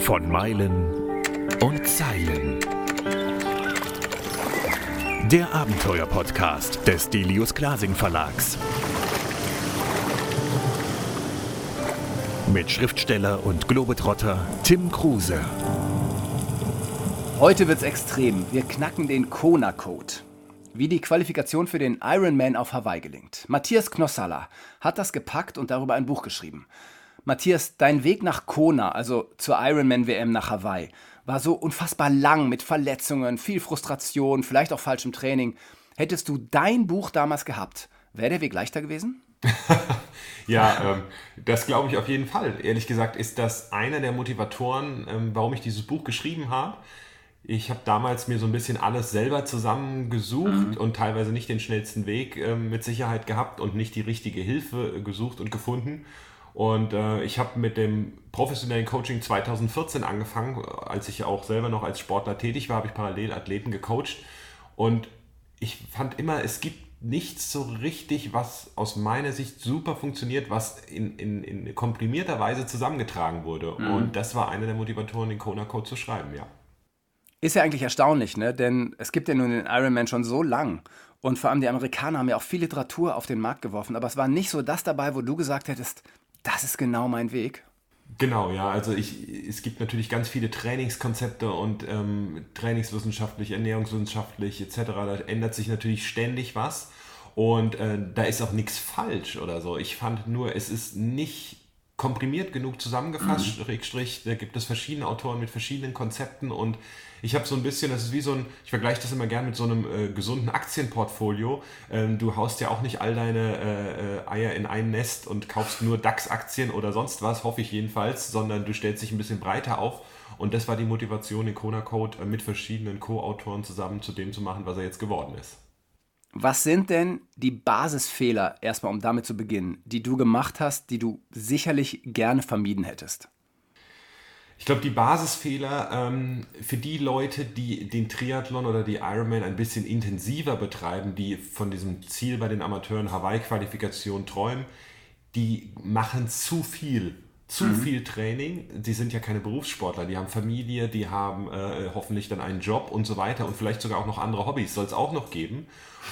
Von Meilen und Zeilen. Der Abenteuer-Podcast des Delius Glasing Verlags. Mit Schriftsteller und Globetrotter Tim Kruse. Heute wird's extrem. Wir knacken den Kona-Code. Wie die Qualifikation für den Ironman auf Hawaii gelingt. Matthias Knossalla hat das gepackt und darüber ein Buch geschrieben. Matthias, dein Weg nach Kona, also zur Ironman-WM nach Hawaii, war so unfassbar lang mit Verletzungen, viel Frustration, vielleicht auch falschem Training. Hättest du dein Buch damals gehabt, wäre der Weg leichter gewesen? ja, ähm, das glaube ich auf jeden Fall. Ehrlich gesagt ist das einer der Motivatoren, ähm, warum ich dieses Buch geschrieben habe. Ich habe damals mir so ein bisschen alles selber zusammengesucht mhm. und teilweise nicht den schnellsten Weg ähm, mit Sicherheit gehabt und nicht die richtige Hilfe gesucht und gefunden. Und äh, ich habe mit dem professionellen Coaching 2014 angefangen. Als ich auch selber noch als Sportler tätig war, habe ich parallel Athleten gecoacht. Und ich fand immer, es gibt nichts so richtig, was aus meiner Sicht super funktioniert, was in, in, in komprimierter Weise zusammengetragen wurde. Mhm. Und das war einer der Motivatoren, den Kona Code zu schreiben, ja. Ist ja eigentlich erstaunlich, ne? denn es gibt ja nun den Ironman schon so lang. Und vor allem die Amerikaner haben ja auch viel Literatur auf den Markt geworfen. Aber es war nicht so das dabei, wo du gesagt hättest, das ist genau mein Weg. Genau, ja. Also ich, es gibt natürlich ganz viele Trainingskonzepte und ähm, trainingswissenschaftlich, ernährungswissenschaftlich etc. Da ändert sich natürlich ständig was. Und äh, da ist auch nichts falsch oder so. Ich fand nur, es ist nicht komprimiert genug zusammengefasst, mhm. Schrägstrich, da gibt es verschiedene Autoren mit verschiedenen Konzepten und ich habe so ein bisschen, das ist wie so ein, ich vergleiche das immer gern mit so einem äh, gesunden Aktienportfolio. Ähm, du haust ja auch nicht all deine äh, äh Eier in ein Nest und kaufst nur DAX-Aktien oder sonst was, hoffe ich jedenfalls, sondern du stellst dich ein bisschen breiter auf. Und das war die Motivation, den Kona Code äh, mit verschiedenen Co-Autoren zusammen zu dem zu machen, was er jetzt geworden ist. Was sind denn die Basisfehler, erstmal um damit zu beginnen, die du gemacht hast, die du sicherlich gerne vermieden hättest? Ich glaube, die Basisfehler ähm, für die Leute, die den Triathlon oder die Ironman ein bisschen intensiver betreiben, die von diesem Ziel bei den Amateuren Hawaii-Qualifikation träumen, die machen zu viel zu mhm. viel Training. Die sind ja keine Berufssportler, die haben Familie, die haben äh, hoffentlich dann einen Job und so weiter und vielleicht sogar auch noch andere Hobbys, soll es auch noch geben.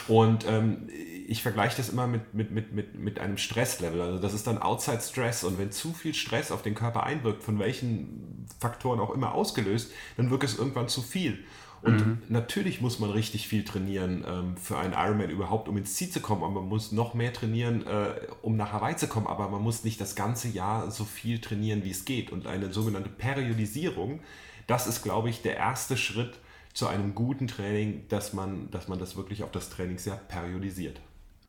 Und ähm, ich vergleiche das immer mit, mit, mit, mit, mit einem Stresslevel. Also das ist dann Outside Stress und wenn zu viel Stress auf den Körper einwirkt, von welchen Faktoren auch immer ausgelöst, dann wirkt es irgendwann zu viel. Und mhm. natürlich muss man richtig viel trainieren ähm, für einen Ironman überhaupt, um ins Ziel zu kommen. Aber man muss noch mehr trainieren, äh, um nach Hawaii zu kommen. Aber man muss nicht das ganze Jahr so viel trainieren, wie es geht. Und eine sogenannte Periodisierung, das ist, glaube ich, der erste Schritt zu einem guten Training, dass man, dass man das wirklich auf das Trainingsjahr periodisiert.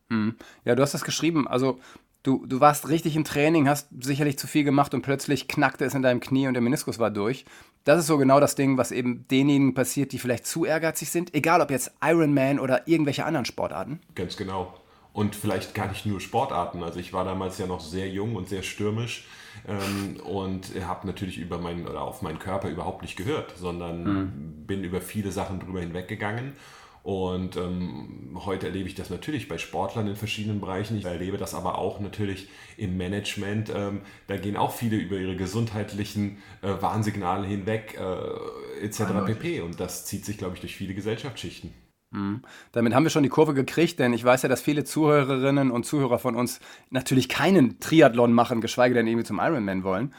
Mhm. Ja, du hast das geschrieben. Also du, du warst richtig im Training, hast sicherlich zu viel gemacht und plötzlich knackte es in deinem Knie und der Meniskus war durch. Das ist so genau das Ding, was eben denjenigen passiert, die vielleicht zu ehrgeizig sind, egal ob jetzt Ironman oder irgendwelche anderen Sportarten. Ganz genau. Und vielleicht gar nicht nur Sportarten. Also ich war damals ja noch sehr jung und sehr stürmisch ähm, und habe natürlich über meinen oder auf meinen Körper überhaupt nicht gehört, sondern mhm. bin über viele Sachen drüber hinweggegangen und ähm, heute erlebe ich das natürlich bei Sportlern in verschiedenen Bereichen. Ich erlebe das aber auch natürlich im Management. Ähm, da gehen auch viele über ihre gesundheitlichen äh, Warnsignale hinweg, äh, etc. pp. Und das zieht sich, glaube ich, durch viele Gesellschaftsschichten. Mhm. Damit haben wir schon die Kurve gekriegt, denn ich weiß ja, dass viele Zuhörerinnen und Zuhörer von uns natürlich keinen Triathlon machen, geschweige denn irgendwie zum Ironman wollen.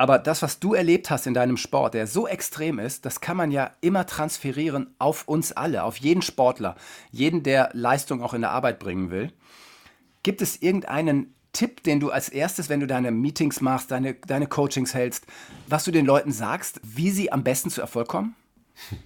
Aber das, was du erlebt hast in deinem Sport, der so extrem ist, das kann man ja immer transferieren auf uns alle, auf jeden Sportler, jeden, der Leistung auch in der Arbeit bringen will. Gibt es irgendeinen Tipp, den du als erstes, wenn du deine Meetings machst, deine, deine Coachings hältst, was du den Leuten sagst, wie sie am besten zu Erfolg kommen?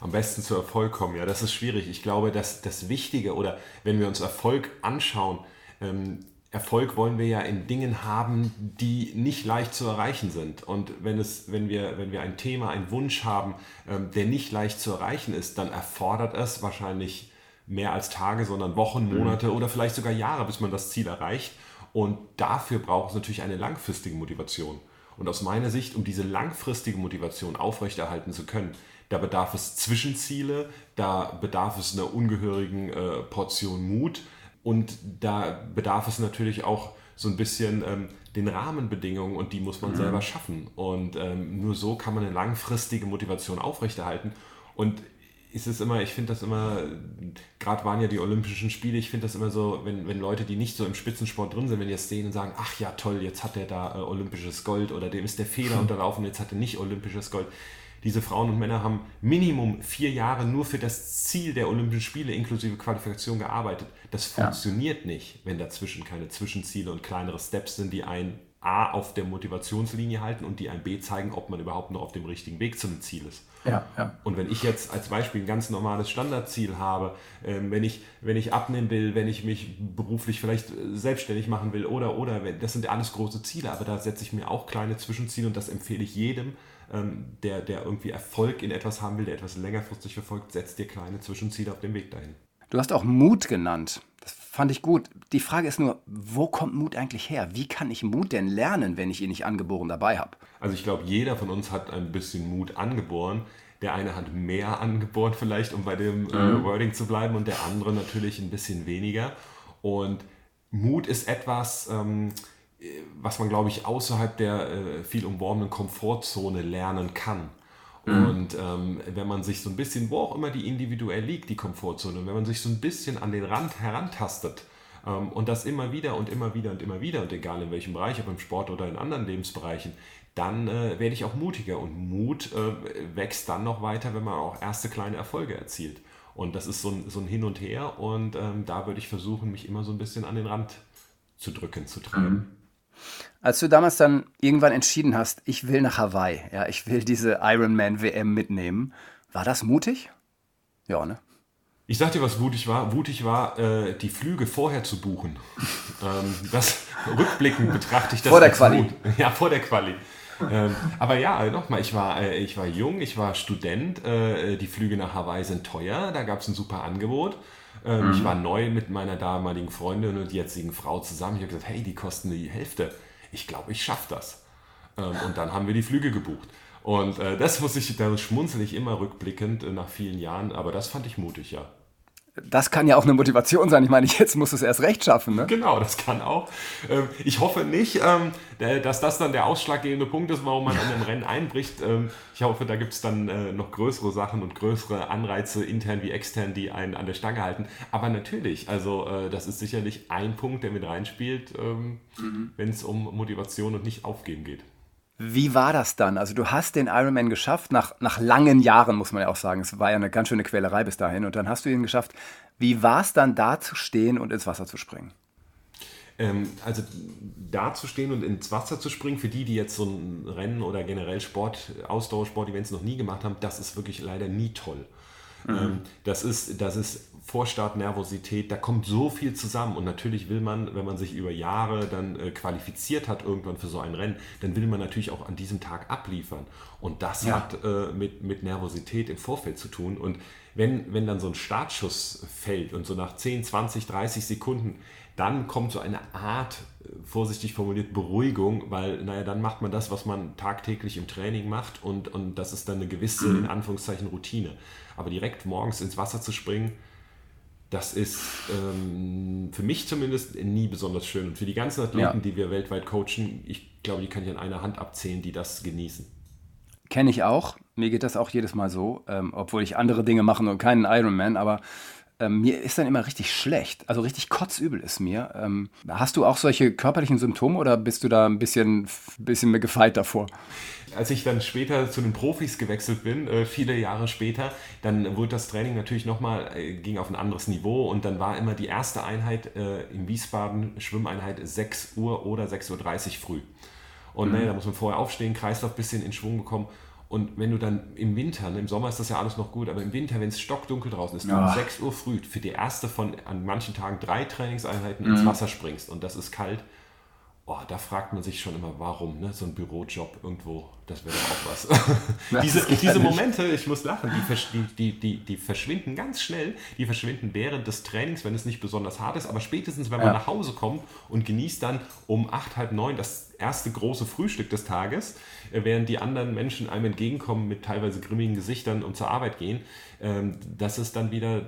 Am besten zu Erfolg kommen, ja, das ist schwierig. Ich glaube, dass das Wichtige oder wenn wir uns Erfolg anschauen, ähm, Erfolg wollen wir ja in Dingen haben, die nicht leicht zu erreichen sind. Und wenn, es, wenn, wir, wenn wir ein Thema, einen Wunsch haben, ähm, der nicht leicht zu erreichen ist, dann erfordert es wahrscheinlich mehr als Tage, sondern Wochen, mhm. Monate mhm. oder vielleicht sogar Jahre, bis man das Ziel erreicht. Und dafür braucht es natürlich eine langfristige Motivation. Und aus meiner Sicht, um diese langfristige Motivation aufrechterhalten zu können, da bedarf es Zwischenziele, da bedarf es einer ungehörigen äh, Portion Mut und da bedarf es natürlich auch so ein bisschen ähm, den Rahmenbedingungen und die muss man mhm. selber schaffen. Und ähm, nur so kann man eine langfristige Motivation aufrechterhalten. Und ist es immer, ich finde das immer, gerade waren ja die Olympischen Spiele, ich finde das immer so, wenn, wenn Leute, die nicht so im Spitzensport drin sind, wenn die das sehen und sagen, ach ja, toll, jetzt hat er da äh, olympisches Gold oder dem ist der Fehler unterlaufen, jetzt hat er nicht olympisches Gold. Diese Frauen und Männer haben Minimum vier Jahre nur für das Ziel der Olympischen Spiele inklusive Qualifikation gearbeitet. Das funktioniert ja. nicht, wenn dazwischen keine Zwischenziele und kleinere Steps sind, die ein A auf der Motivationslinie halten und die ein B zeigen, ob man überhaupt noch auf dem richtigen Weg zum Ziel ist. Ja, ja. Und wenn ich jetzt als Beispiel ein ganz normales Standardziel habe, äh, wenn, ich, wenn ich abnehmen will, wenn ich mich beruflich vielleicht äh, selbstständig machen will oder, oder, das sind alles große Ziele, aber da setze ich mir auch kleine Zwischenziele und das empfehle ich jedem, ähm, der, der irgendwie Erfolg in etwas haben will, der etwas längerfristig verfolgt, setzt dir kleine Zwischenziele auf dem Weg dahin. Du hast auch Mut genannt. Das fand ich gut. Die Frage ist nur, wo kommt Mut eigentlich her? Wie kann ich Mut denn lernen, wenn ich ihn nicht angeboren dabei habe? Also ich glaube, jeder von uns hat ein bisschen Mut angeboren. Der eine hat mehr angeboren vielleicht, um bei dem äh, mhm. äh, Wording zu bleiben, und der andere natürlich ein bisschen weniger. Und Mut ist etwas, ähm, was man, glaube ich, außerhalb der äh, viel umworbenen Komfortzone lernen kann. Mhm. Und ähm, wenn man sich so ein bisschen, wo auch immer die individuell liegt, die Komfortzone, wenn man sich so ein bisschen an den Rand herantastet ähm, und das immer wieder und immer wieder und immer wieder, und egal in welchem Bereich, ob im Sport oder in anderen Lebensbereichen, dann äh, werde ich auch mutiger. Und Mut äh, wächst dann noch weiter, wenn man auch erste kleine Erfolge erzielt. Und das ist so ein, so ein Hin und Her. Und ähm, da würde ich versuchen, mich immer so ein bisschen an den Rand zu drücken, zu treiben. Als du damals dann irgendwann entschieden hast, ich will nach Hawaii, ja, ich will diese Ironman WM mitnehmen, war das mutig? Ja, ne? Ich sag dir, was mutig war. Mutig war, äh, die Flüge vorher zu buchen. ähm, das rückblickend betrachte ich das. Vor der Quali. Gut. Ja, vor der Quali. ähm, aber ja, nochmal, ich war, äh, ich war jung, ich war Student. Äh, die Flüge nach Hawaii sind teuer. Da gab es ein super Angebot. Ähm, mhm. Ich war neu mit meiner damaligen Freundin und jetzigen Frau zusammen. Ich habe gesagt, hey, die kosten die Hälfte. Ich glaube, ich schaffe das. Ähm, und dann haben wir die Flüge gebucht. Und äh, das muss ich, da schmunzel ich immer rückblickend äh, nach vielen Jahren, aber das fand ich mutig, ja das kann ja auch eine Motivation sein. Ich meine, jetzt musst du es erst recht schaffen. Ne? Genau, das kann auch. Ähm, ich hoffe nicht, ähm, dass das dann der ausschlaggebende Punkt ist, warum man an dem Rennen einbricht. Ähm, ich hoffe, da gibt es dann äh, noch größere Sachen und größere Anreize, intern wie extern, die einen an der Stange halten. Aber natürlich, also äh, das ist sicherlich ein Punkt, der mit reinspielt, mhm. wenn es um Motivation und nicht aufgeben geht. Wie war das dann? Also du hast den Ironman geschafft, nach, nach langen Jahren muss man ja auch sagen. Es war ja eine ganz schöne Quälerei bis dahin und dann hast du ihn geschafft. Wie war es dann da zu stehen und ins Wasser zu springen? Ähm, also da zu stehen und ins Wasser zu springen, für die, die jetzt so ein Rennen oder generell Sport, Ausdauersport-Events noch nie gemacht haben, das ist wirklich leider nie toll. Mhm. Ähm, das, ist, das ist Vorstartnervosität, da kommt so viel zusammen und natürlich will man, wenn man sich über Jahre dann äh, qualifiziert hat irgendwann für so ein Rennen, dann will man natürlich auch an diesem Tag abliefern und das ja. hat äh, mit, mit Nervosität im Vorfeld zu tun und wenn, wenn dann so ein Startschuss fällt und so nach 10, 20, 30 Sekunden, dann kommt so eine Art, äh, vorsichtig formuliert, Beruhigung, weil, naja, dann macht man das, was man tagtäglich im Training macht und, und das ist dann eine gewisse, in Anführungszeichen, Routine. Aber direkt morgens ins Wasser zu springen, das ist ähm, für mich zumindest nie besonders schön. Und für die ganzen Athleten, ja. die wir weltweit coachen, ich glaube, die kann ich an einer Hand abzählen, die das genießen. Kenne ich auch. Mir geht das auch jedes Mal so, ähm, obwohl ich andere Dinge mache und keinen Ironman, aber ähm, mir ist dann immer richtig schlecht. Also richtig kotzübel ist mir. Ähm, hast du auch solche körperlichen Symptome oder bist du da ein bisschen, bisschen mehr gefeit davor? Als ich dann später zu den Profis gewechselt bin, äh, viele Jahre später, dann wurde das Training natürlich nochmal, äh, ging auf ein anderes Niveau und dann war immer die erste Einheit äh, in Wiesbaden, Schwimmeinheit 6 Uhr oder 6.30 Uhr früh. Und mhm. naja, da muss man vorher aufstehen, Kreislauf ein bisschen in Schwung bekommen. Und wenn du dann im Winter, ne, im Sommer ist das ja alles noch gut, aber im Winter, wenn es stockdunkel draußen ist, ja. du um 6 Uhr früh für die erste von an manchen Tagen drei Trainingseinheiten mhm. ins Wasser springst und das ist kalt, oh, da fragt man sich schon immer, warum, ne? So ein Bürojob irgendwo, das wäre doch auch was. diese, diese Momente, ich muss lachen, die, die, die, die, verschwinden ganz schnell. Die verschwinden während des Trainings, wenn es nicht besonders hart ist, aber spätestens, wenn man ja. nach Hause kommt und genießt dann um acht, halb neun das erste große Frühstück des Tages, äh, während die anderen Menschen einem entgegenkommen mit teilweise grimmigen Gesichtern und zur Arbeit gehen, ähm, das ist dann wieder,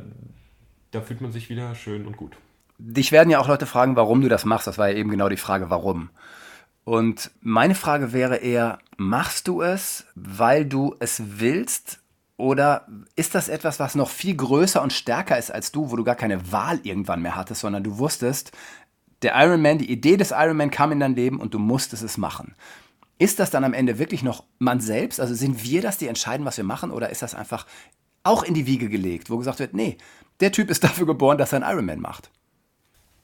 da fühlt man sich wieder schön und gut. Dich werden ja auch Leute fragen, warum du das machst. Das war ja eben genau die Frage, warum. Und meine Frage wäre eher, machst du es, weil du es willst? Oder ist das etwas, was noch viel größer und stärker ist als du, wo du gar keine Wahl irgendwann mehr hattest, sondern du wusstest, der Ironman, die Idee des Ironman kam in dein Leben und du musstest es machen. Ist das dann am Ende wirklich noch man selbst? Also sind wir das, die entscheiden, was wir machen? Oder ist das einfach auch in die Wiege gelegt, wo gesagt wird, nee, der Typ ist dafür geboren, dass er einen Ironman macht?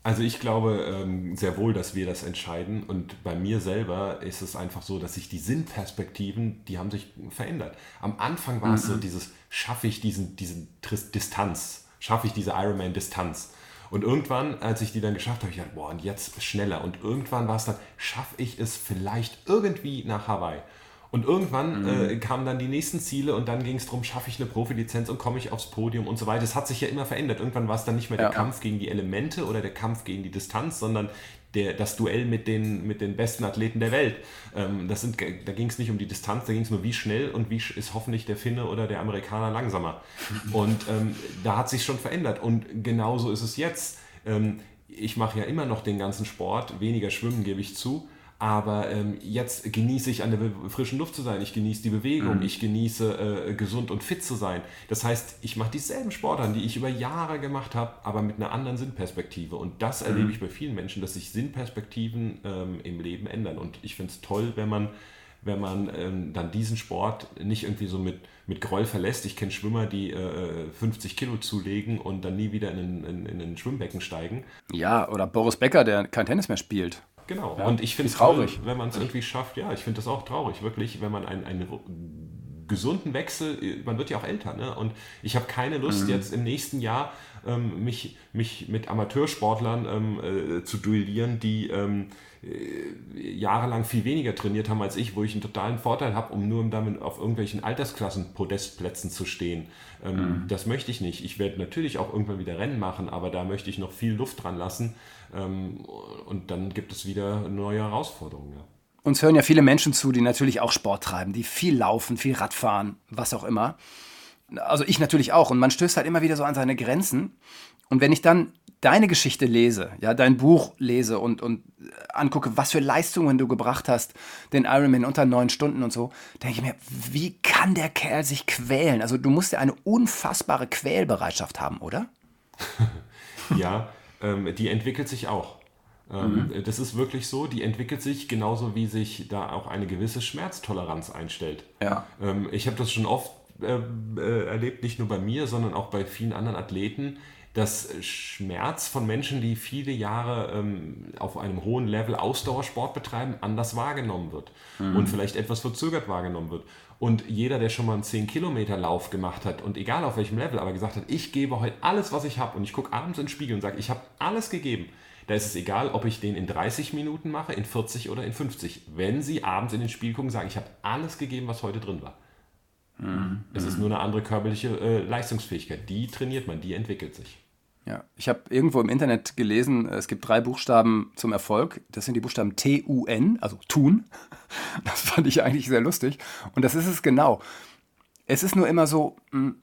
Also ich glaube ähm, sehr wohl, dass wir das entscheiden und bei mir selber ist es einfach so, dass sich die Sinnperspektiven, die haben sich verändert. Am Anfang war mhm. es so mhm. dieses, schaffe ich diesen, diesen Distanz, schaffe ich diese Ironman-Distanz. Und irgendwann, als ich die dann geschafft habe, ich dachte, boah, und jetzt schneller. Und irgendwann war es dann, schaffe ich es vielleicht irgendwie nach Hawaii. Und irgendwann mhm. äh, kamen dann die nächsten Ziele und dann ging es darum, schaffe ich eine Profilizenz und komme ich aufs Podium und so weiter. Es hat sich ja immer verändert. Irgendwann war es dann nicht mehr ja. der Kampf gegen die Elemente oder der Kampf gegen die Distanz, sondern der, das Duell mit den, mit den besten Athleten der Welt. Ähm, das sind, da ging es nicht um die Distanz, da ging es nur, wie schnell und wie ist hoffentlich der Finne oder der Amerikaner langsamer. Und ähm, da hat sich schon verändert. Und genauso ist es jetzt. Ähm, ich mache ja immer noch den ganzen Sport, weniger Schwimmen gebe ich zu aber ähm, jetzt genieße ich an der frischen Luft zu sein, ich genieße die Bewegung, mhm. ich genieße äh, gesund und fit zu sein. Das heißt, ich mache dieselben Sportarten, die ich über Jahre gemacht habe, aber mit einer anderen Sinnperspektive. Und das mhm. erlebe ich bei vielen Menschen, dass sich Sinnperspektiven ähm, im Leben ändern. Und ich finde es toll, wenn man wenn man ähm, dann diesen Sport nicht irgendwie so mit, mit Groll verlässt. Ich kenne Schwimmer, die äh, 50 Kilo zulegen und dann nie wieder in, in, in ein Schwimmbecken steigen. Ja, oder Boris Becker, der kein Tennis mehr spielt. Genau. Ja, und ich finde es traurig, wenn man es irgendwie schafft. Ja, ich finde das auch traurig, wirklich, wenn man einen, einen gesunden Wechsel, man wird ja auch älter, ne? Und ich habe keine Lust, mhm. jetzt im nächsten Jahr ähm, mich, mich mit Amateursportlern ähm, äh, zu duellieren, die ähm, äh, jahrelang viel weniger trainiert haben als ich, wo ich einen totalen Vorteil habe, um nur damit auf irgendwelchen Altersklassen Podestplätzen zu stehen. Ähm, mhm. Das möchte ich nicht. Ich werde natürlich auch irgendwann wieder Rennen machen, aber da möchte ich noch viel Luft dran lassen. Ähm, und dann gibt es wieder neue Herausforderungen. Ja. Uns hören ja viele Menschen zu, die natürlich auch Sport treiben, die viel laufen, viel Radfahren, was auch immer. Also ich natürlich auch. Und man stößt halt immer wieder so an seine Grenzen. Und wenn ich dann deine Geschichte lese, ja, dein Buch lese und, und angucke, was für Leistungen du gebracht hast, den Ironman unter neun Stunden und so, denke ich mir, wie kann der Kerl sich quälen? Also du musst ja eine unfassbare Quälbereitschaft haben, oder? ja, ähm, die entwickelt sich auch. Ähm, mhm. Das ist wirklich so, die entwickelt sich genauso wie sich da auch eine gewisse Schmerztoleranz einstellt. Ja. Ähm, ich habe das schon oft äh, äh, erlebt, nicht nur bei mir, sondern auch bei vielen anderen Athleten, dass Schmerz von Menschen, die viele Jahre ähm, auf einem hohen Level Ausdauersport betreiben, anders wahrgenommen wird mhm. und vielleicht etwas verzögert wahrgenommen wird. Und jeder, der schon mal einen 10-Kilometer-Lauf gemacht hat und egal auf welchem Level, aber gesagt hat, ich gebe heute alles, was ich habe und ich gucke abends in den Spiegel und sage, ich habe alles gegeben, da ist es egal, ob ich den in 30 Minuten mache, in 40 oder in 50. Wenn Sie abends in den Spiegel gucken, sagen, ich habe alles gegeben, was heute drin war. Mhm. Es ist nur eine andere körperliche äh, Leistungsfähigkeit. Die trainiert man, die entwickelt sich. Ja, ich habe irgendwo im Internet gelesen, es gibt drei Buchstaben zum Erfolg. Das sind die Buchstaben T-U-N, also tun. Das fand ich eigentlich sehr lustig. Und das ist es genau. Es ist nur immer so, hm,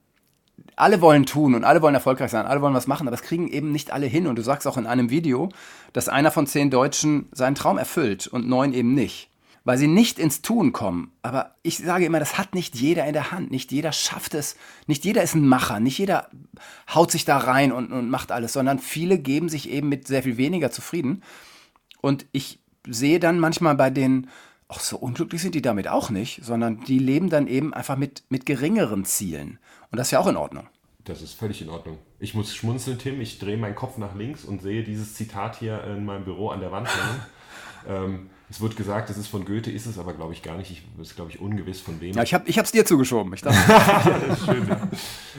alle wollen tun und alle wollen erfolgreich sein, alle wollen was machen, aber es kriegen eben nicht alle hin. Und du sagst auch in einem Video, dass einer von zehn Deutschen seinen Traum erfüllt und neun eben nicht weil sie nicht ins Tun kommen. Aber ich sage immer, das hat nicht jeder in der Hand. Nicht jeder schafft es. Nicht jeder ist ein Macher. Nicht jeder haut sich da rein und, und macht alles, sondern viele geben sich eben mit sehr viel weniger zufrieden. Und ich sehe dann manchmal bei denen, ach, so unglücklich sind die damit auch nicht, sondern die leben dann eben einfach mit, mit geringeren Zielen. Und das ist ja auch in Ordnung. Das ist völlig in Ordnung. Ich muss schmunzeln, Tim. Ich drehe meinen Kopf nach links und sehe dieses Zitat hier in meinem Büro an der Wand hängen. ähm, es wird gesagt, es ist von Goethe, ist es aber, glaube ich, gar nicht. Ich, ist, glaube ich, ungewiss von wem. Ja, ich habe es dir zugeschoben. Ich, ja.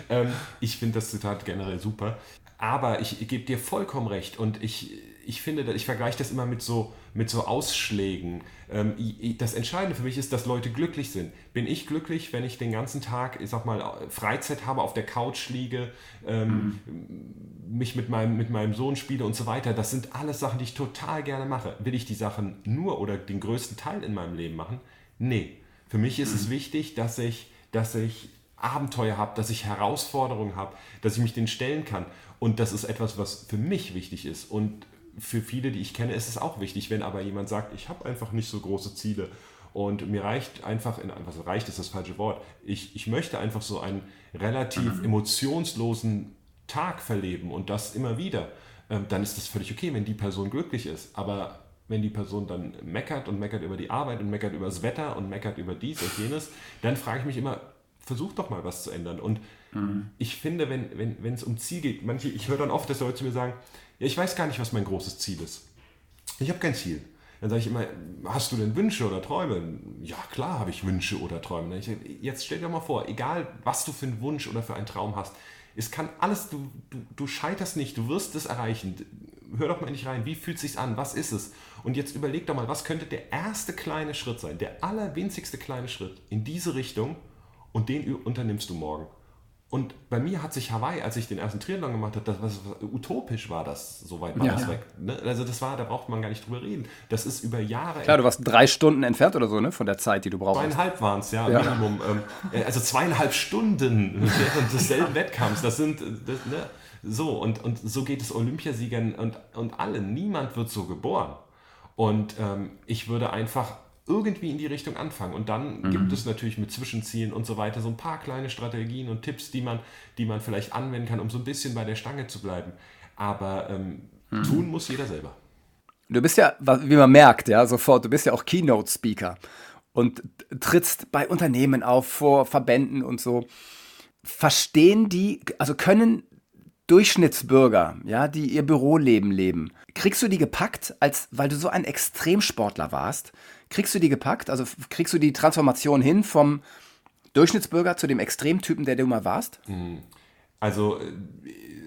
ähm, ich finde das Zitat generell super. Aber ich, ich gebe dir vollkommen recht. Und ich, ich finde, ich vergleiche das immer mit so, mit so Ausschlägen. Ähm, das Entscheidende für mich ist, dass Leute glücklich sind. Bin ich glücklich, wenn ich den ganzen Tag, ich sag mal, Freizeit habe, auf der Couch liege, ähm, mhm. mich mit meinem, mit meinem Sohn spiele und so weiter? Das sind alles Sachen, die ich total gerne mache. Will ich die Sachen nur oder den größten Teil in meinem Leben machen? Nee. Für mich ist mhm. es wichtig, dass ich, dass ich Abenteuer habe, dass ich Herausforderungen habe, dass ich mich denen stellen kann. Und das ist etwas, was für mich wichtig ist. Und für viele, die ich kenne, ist es auch wichtig. Wenn aber jemand sagt, ich habe einfach nicht so große Ziele und mir reicht einfach, in, was reicht ist das falsche Wort, ich, ich möchte einfach so einen relativ mhm. emotionslosen Tag verleben und das immer wieder, ähm, dann ist das völlig okay, wenn die Person glücklich ist. Aber wenn die Person dann meckert und meckert über die Arbeit und meckert über das Wetter und meckert über dies und jenes, dann frage ich mich immer, versuch doch mal was zu ändern. Und mhm. ich finde, wenn, wenn, wenn es um Ziel geht, manche, ich höre dann oft, dass Leute zu mir sagen, ja, ich weiß gar nicht, was mein großes Ziel ist. Ich habe kein Ziel. Dann sage ich immer, hast du denn Wünsche oder Träume? Ja, klar habe ich Wünsche oder Träume. Jetzt stell dir mal vor, egal was du für einen Wunsch oder für einen Traum hast, es kann alles, du, du, du scheiterst nicht, du wirst es erreichen. Hör doch mal nicht rein, wie fühlt es sich an, was ist es? Und jetzt überleg doch mal, was könnte der erste kleine Schritt sein, der allerwinzigste kleine Schritt in diese Richtung und den unternimmst du morgen. Und bei mir hat sich Hawaii, als ich den ersten Triathlon gemacht habe, das, was, utopisch war das, so weit war ja, das weg. Ne? Also das war, da braucht man gar nicht drüber reden. Das ist über Jahre. Klar, du warst drei Stunden entfernt oder so, ne, von der Zeit, die du brauchst. Zweieinhalb waren es, ja, ja, Minimum. Ähm, äh, also zweieinhalb Stunden während desselben Wettkampfs. Das sind, das, ne? so und, und so geht es Olympiasiegern und, und allen. Niemand wird so geboren. Und ähm, ich würde einfach irgendwie in die Richtung anfangen. Und dann mhm. gibt es natürlich mit Zwischenzielen und so weiter so ein paar kleine Strategien und Tipps, die man, die man vielleicht anwenden kann, um so ein bisschen bei der Stange zu bleiben. Aber ähm, mhm. tun muss jeder selber. Du bist ja, wie man merkt, ja, sofort, du bist ja auch Keynote-Speaker und trittst bei Unternehmen auf, vor Verbänden und so. Verstehen die, also können Durchschnittsbürger, ja, die ihr Büroleben leben, kriegst du die gepackt, als weil du so ein Extremsportler warst? Kriegst du die gepackt? Also kriegst du die Transformation hin vom Durchschnittsbürger zu dem Extremtypen, der du mal warst? Mhm. Also äh,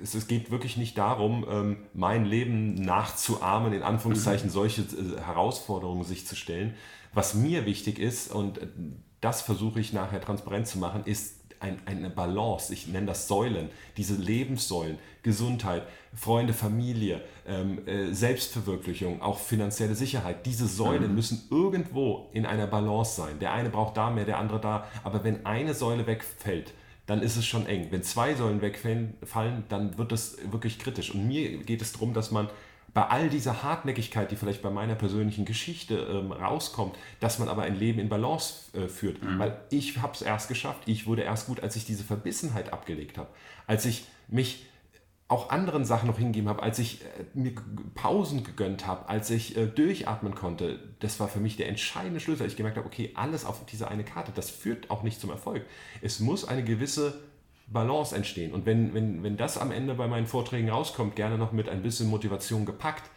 es, geht wirklich nicht darum, ähm, mein Leben nachzuahmen, in Anführungszeichen mhm. solche äh, Herausforderungen sich zu stellen. Was mir wichtig ist, und äh, das versuche ich nachher transparent zu machen, ist ein, eine Balance, ich nenne das Säulen, diese Lebenssäulen, Gesundheit, Freunde, Familie, ähm, äh, Selbstverwirklichung, auch finanzielle Sicherheit. Diese Säulen mhm. müssen irgendwo in einer Balance sein. Der eine braucht da mehr, der andere da. Aber wenn eine Säule wegfällt, dann ist es schon eng. Wenn zwei Säulen wegfallen, dann wird es wirklich kritisch. Und mir geht es darum, dass man bei all dieser Hartnäckigkeit, die vielleicht bei meiner persönlichen Geschichte ähm, rauskommt, dass man aber ein Leben in Balance äh, führt. Mhm. Weil ich habe es erst geschafft, ich wurde erst gut, als ich diese Verbissenheit abgelegt habe, als ich mich auch anderen Sachen noch hingegeben habe, als ich äh, mir Pausen gegönnt habe, als ich äh, durchatmen konnte. Das war für mich der entscheidende Schlüssel. Ich gemerkt habe, okay, alles auf diese eine Karte, das führt auch nicht zum Erfolg. Es muss eine gewisse Balance entstehen. Und wenn, wenn, wenn das am Ende bei meinen Vorträgen rauskommt, gerne noch mit ein bisschen Motivation gepackt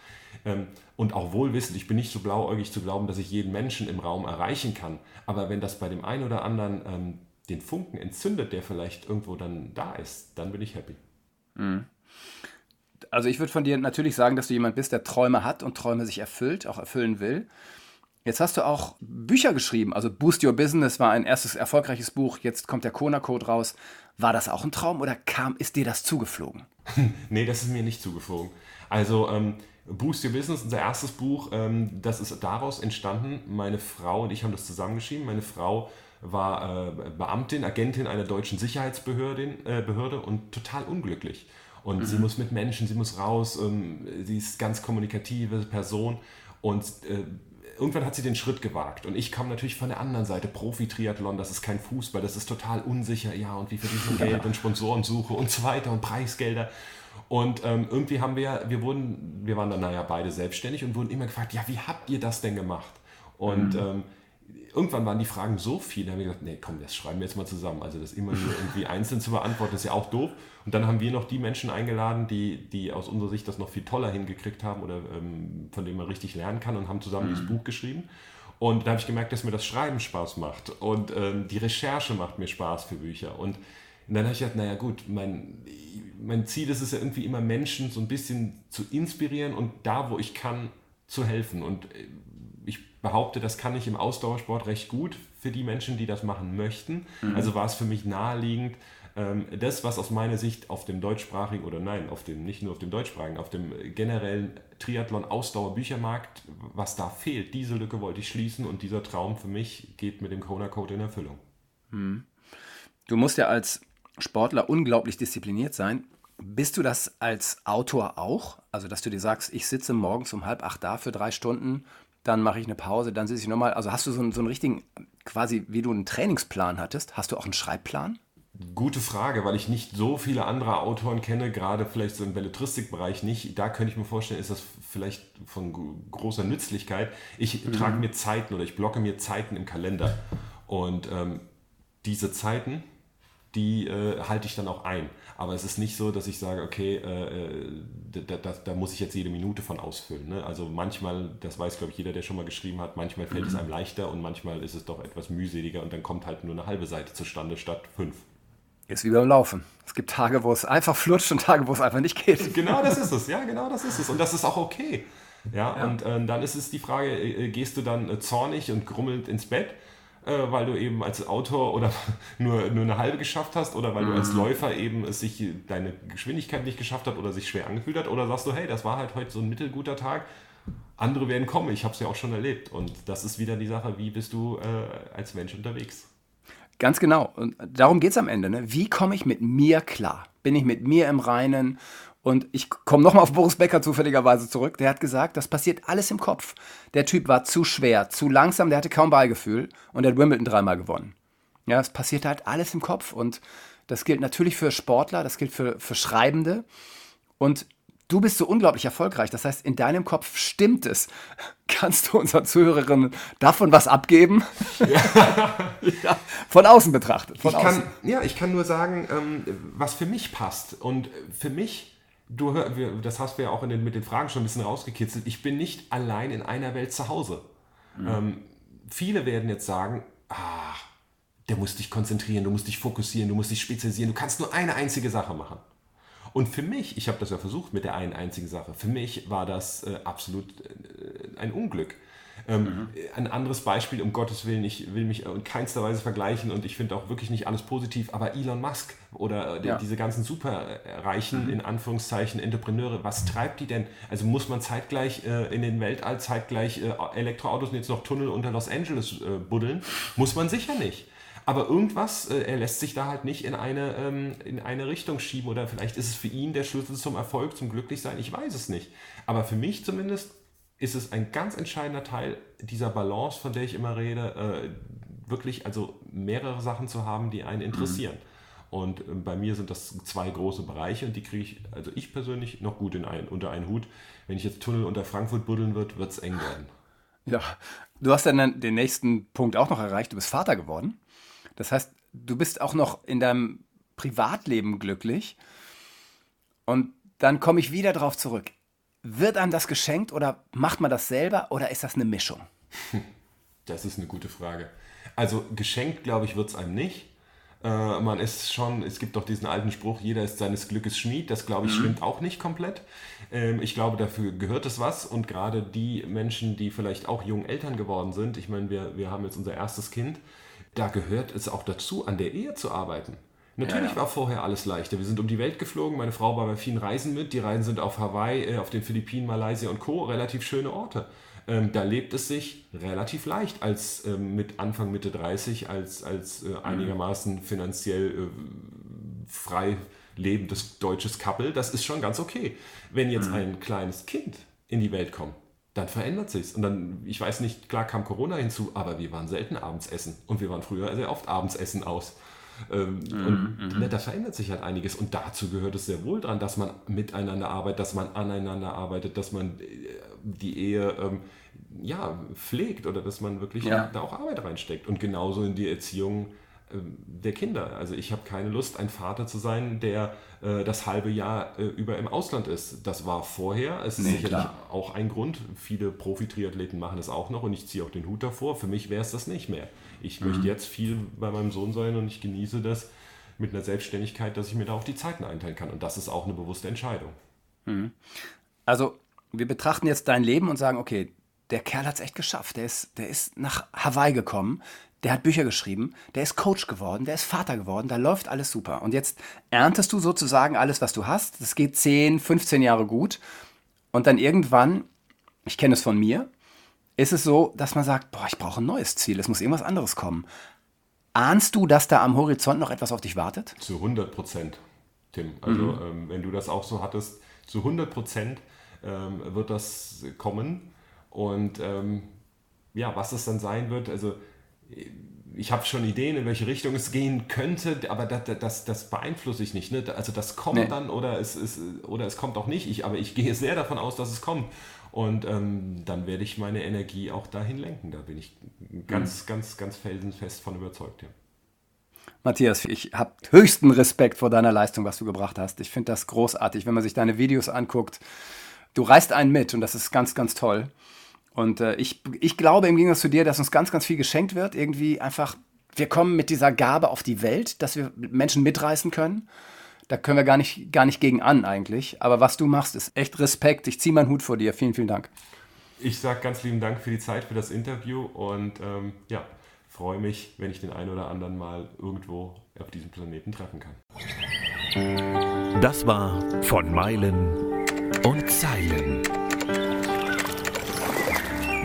ähm, und auch wohlwissend, ich bin nicht so blauäugig zu glauben, dass ich jeden Menschen im Raum erreichen kann, aber wenn das bei dem einen oder anderen ähm, den Funken entzündet, der vielleicht irgendwo dann da ist, dann bin ich happy. Mhm. Also ich würde von dir natürlich sagen, dass du jemand bist, der Träume hat und Träume sich erfüllt, auch erfüllen will. Jetzt hast du auch Bücher geschrieben. Also Boost Your Business war ein erstes erfolgreiches Buch. Jetzt kommt der Kona Code raus. War das auch ein Traum oder kam, ist dir das zugeflogen? nee, das ist mir nicht zugeflogen. Also ähm, Boost Your Business, unser erstes Buch, ähm, das ist daraus entstanden. Meine Frau und ich haben das zusammengeschrieben. Meine Frau war äh, Beamtin, Agentin einer deutschen Sicherheitsbehörde äh, Behörde und total unglücklich. Und mhm. sie muss mit Menschen, sie muss raus, ähm, sie ist ganz kommunikative Person und äh, irgendwann hat sie den Schritt gewagt. Und ich kam natürlich von der anderen Seite. Profi-Triathlon, das ist kein Fußball, das ist total unsicher. Ja, und wie verdiene ich Geld und Sponsorensuche und so weiter und Preisgelder. Und ähm, irgendwie haben wir, wir wurden, wir waren dann naja beide selbstständig und wurden immer gefragt, ja, wie habt ihr das denn gemacht? Und mhm. ähm, irgendwann waren die Fragen so viele, da haben wir gesagt, nee, komm, das schreiben wir jetzt mal zusammen. Also das immer nur irgendwie einzeln zu beantworten, ist ja auch doof. Und dann haben wir noch die Menschen eingeladen, die, die aus unserer Sicht das noch viel toller hingekriegt haben oder ähm, von denen man richtig lernen kann und haben zusammen mhm. dieses Buch geschrieben. Und da habe ich gemerkt, dass mir das Schreiben Spaß macht und ähm, die Recherche macht mir Spaß für Bücher. Und, und dann habe ich gedacht, naja gut, mein, mein Ziel ist es ja irgendwie immer Menschen so ein bisschen zu inspirieren und da, wo ich kann, zu helfen. Und äh, ich behaupte, das kann ich im Ausdauersport recht gut für die Menschen, die das machen möchten. Mhm. Also war es für mich naheliegend, ähm, das, was aus meiner Sicht auf dem deutschsprachigen oder nein, auf dem, nicht nur auf dem deutschsprachigen, auf dem generellen Triathlon-Ausdauer-Büchermarkt, was da fehlt, diese Lücke wollte ich schließen und dieser Traum für mich geht mit dem Kona Code in Erfüllung. Mhm. du musst ja als Sportler unglaublich diszipliniert sein. Bist du das als Autor auch? Also, dass du dir sagst, ich sitze morgens um halb acht da für drei Stunden, dann mache ich eine Pause, dann sitze ich nochmal. Also hast du so einen, so einen richtigen, quasi wie du einen Trainingsplan hattest, hast du auch einen Schreibplan? Gute Frage, weil ich nicht so viele andere Autoren kenne, gerade vielleicht so im Belletristikbereich nicht. Da könnte ich mir vorstellen, ist das vielleicht von großer Nützlichkeit. Ich mhm. trage mir Zeiten oder ich blocke mir Zeiten im Kalender. Und ähm, diese Zeiten, die äh, halte ich dann auch ein. Aber es ist nicht so, dass ich sage, okay, äh, äh da, da, da, muss ich jetzt jede Minute von ausfüllen. Ne? Also manchmal, das weiß glaube ich jeder, der schon mal geschrieben hat, manchmal fällt mhm. es einem leichter und manchmal ist es doch etwas mühseliger und dann kommt halt nur eine halbe Seite zustande statt fünf. Ist wie beim Laufen. Es gibt Tage, wo es einfach flutscht und Tage, wo es einfach nicht geht. Genau das ist es, ja, genau das ist es. Und das ist auch okay. Ja, ja. und äh, dann ist es die Frage, äh, gehst du dann äh, zornig und grummelnd ins Bett, äh, weil du eben als Autor oder nur, nur eine halbe geschafft hast oder weil du als mhm. Läufer eben es sich deine Geschwindigkeit nicht geschafft hat oder sich schwer angefühlt hat oder sagst du, hey, das war halt heute so ein mittelguter Tag, andere werden kommen, ich habe es ja auch schon erlebt. Und das ist wieder die Sache, wie bist du äh, als Mensch unterwegs. Ganz genau. Und darum geht es am Ende. Ne? Wie komme ich mit mir klar? Bin ich mit mir im Reinen? Und ich komme nochmal auf Boris Becker zufälligerweise zurück. Der hat gesagt, das passiert alles im Kopf. Der Typ war zu schwer, zu langsam, der hatte kaum Beigefühl und der hat Wimbledon dreimal gewonnen. Ja, es passiert halt alles im Kopf und das gilt natürlich für Sportler, das gilt für, für Schreibende. Und du bist so unglaublich erfolgreich. Das heißt, in deinem Kopf stimmt es. Kannst du unseren Zuhörerinnen davon was abgeben? Ja. ja, von außen betrachtet. Von ich außen. Kann, ja, ich kann nur sagen, ähm, was für mich passt. Und für mich, du, das hast du ja auch den, mit den Fragen schon ein bisschen rausgekitzelt, ich bin nicht allein in einer Welt zu Hause. Mhm. Ähm, viele werden jetzt sagen, ah, der muss dich konzentrieren, du musst dich fokussieren, du musst dich spezialisieren, du kannst nur eine einzige Sache machen. Und für mich, ich habe das ja versucht mit der einen einzigen Sache, für mich war das äh, absolut äh, ein Unglück. Ähm, mhm. Ein anderes Beispiel, um Gottes Willen, ich will mich in keinster Weise vergleichen und ich finde auch wirklich nicht alles positiv, aber Elon Musk oder äh, ja. diese ganzen superreichen, mhm. in Anführungszeichen, Entrepreneure, was treibt die denn? Also muss man zeitgleich äh, in den Weltall, zeitgleich äh, Elektroautos und jetzt noch Tunnel unter Los Angeles äh, buddeln? Muss man sicher nicht. Aber irgendwas, äh, er lässt sich da halt nicht in eine, ähm, in eine Richtung schieben oder vielleicht ist es für ihn der Schlüssel zum Erfolg, zum Glücklichsein, ich weiß es nicht. Aber für mich zumindest ist es ein ganz entscheidender Teil dieser Balance, von der ich immer rede, äh, wirklich also mehrere Sachen zu haben, die einen interessieren. Mhm. Und äh, bei mir sind das zwei große Bereiche und die kriege ich, also ich persönlich, noch gut in ein, unter einen Hut. Wenn ich jetzt Tunnel unter Frankfurt buddeln wird, wird es eng werden. Ja, du hast dann den nächsten Punkt auch noch erreicht. Du bist Vater geworden. Das heißt, du bist auch noch in deinem Privatleben glücklich. Und dann komme ich wieder darauf zurück. Wird einem das geschenkt oder macht man das selber oder ist das eine Mischung? Das ist eine gute Frage. Also geschenkt, glaube ich, wird es einem nicht. Äh, man ist schon, es gibt doch diesen alten Spruch, jeder ist seines Glückes Schmied. Das, glaube ich, mhm. stimmt auch nicht komplett. Ähm, ich glaube, dafür gehört es was. Und gerade die Menschen, die vielleicht auch jung Eltern geworden sind, ich meine, wir, wir haben jetzt unser erstes Kind, da gehört es auch dazu, an der Ehe zu arbeiten. Natürlich ja, ja. war vorher alles leichter. Wir sind um die Welt geflogen. Meine Frau war bei vielen Reisen mit. Die Reisen sind auf Hawaii, äh, auf den Philippinen, Malaysia und Co. relativ schöne Orte. Ähm, da lebt es sich relativ leicht als ähm, mit Anfang, Mitte 30, als, als äh, mhm. einigermaßen finanziell äh, frei lebendes deutsches Couple. Das ist schon ganz okay. Wenn jetzt mhm. ein kleines Kind in die Welt kommt, dann verändert sich's. Und dann, ich weiß nicht, klar kam Corona hinzu, aber wir waren selten abends essen. Und wir waren früher sehr oft abends essen aus. Ähm, mhm, und mhm. ne, da verändert sich halt einiges. Und dazu gehört es sehr wohl dran, dass man miteinander arbeitet, dass man aneinander arbeitet, dass man äh, die Ehe ähm, ja, pflegt oder dass man wirklich ja. da auch Arbeit reinsteckt. Und genauso in die Erziehung der Kinder. Also ich habe keine Lust, ein Vater zu sein, der äh, das halbe Jahr äh, über im Ausland ist. Das war vorher. Es ist nee, sicherlich klar. auch ein Grund. Viele Profi-Triathleten machen es auch noch und ich ziehe auch den Hut davor. Für mich wäre es das nicht mehr. Ich mhm. möchte jetzt viel bei meinem Sohn sein und ich genieße das mit einer Selbstständigkeit, dass ich mir da auch die Zeiten einteilen kann. Und das ist auch eine bewusste Entscheidung. Mhm. Also wir betrachten jetzt dein Leben und sagen, okay, der Kerl hat es echt geschafft. Der ist, der ist nach Hawaii gekommen der hat Bücher geschrieben, der ist Coach geworden, der ist Vater geworden, da läuft alles super. Und jetzt erntest du sozusagen alles, was du hast. Das geht 10, 15 Jahre gut. Und dann irgendwann, ich kenne es von mir, ist es so, dass man sagt, boah, ich brauche ein neues Ziel, es muss irgendwas anderes kommen. Ahnst du, dass da am Horizont noch etwas auf dich wartet? Zu 100 Prozent, Tim. Also mhm. ähm, wenn du das auch so hattest, zu 100 Prozent ähm, wird das kommen. Und ähm, ja, was es dann sein wird, also ich habe schon Ideen, in welche Richtung es gehen könnte, aber das, das, das beeinflusse ich nicht. Ne? Also das kommt nee. dann oder es, es, oder es kommt auch nicht. Ich, aber ich gehe sehr davon aus, dass es kommt. Und ähm, dann werde ich meine Energie auch dahin lenken. Da bin ich ganz, mhm. ganz, ganz felsenfest von überzeugt. Ja. Matthias, ich habe höchsten Respekt vor deiner Leistung, was du gebracht hast. Ich finde das großartig, wenn man sich deine Videos anguckt. Du reißt einen mit und das ist ganz, ganz toll. Und äh, ich, ich glaube im Gegensatz zu dir, dass uns ganz, ganz viel geschenkt wird. Irgendwie einfach, wir kommen mit dieser Gabe auf die Welt, dass wir Menschen mitreißen können. Da können wir gar nicht, gar nicht gegen an eigentlich. Aber was du machst, ist echt Respekt. Ich ziehe meinen Hut vor dir. Vielen, vielen Dank. Ich sage ganz lieben Dank für die Zeit, für das Interview und ähm, ja, freue mich, wenn ich den einen oder anderen mal irgendwo auf diesem Planeten treffen kann. Das war von Meilen und Zeilen.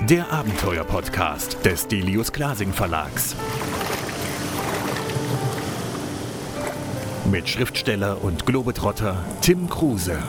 Der Abenteuer-Podcast des Delius Glasing Verlags. Mit Schriftsteller und Globetrotter Tim Kruse.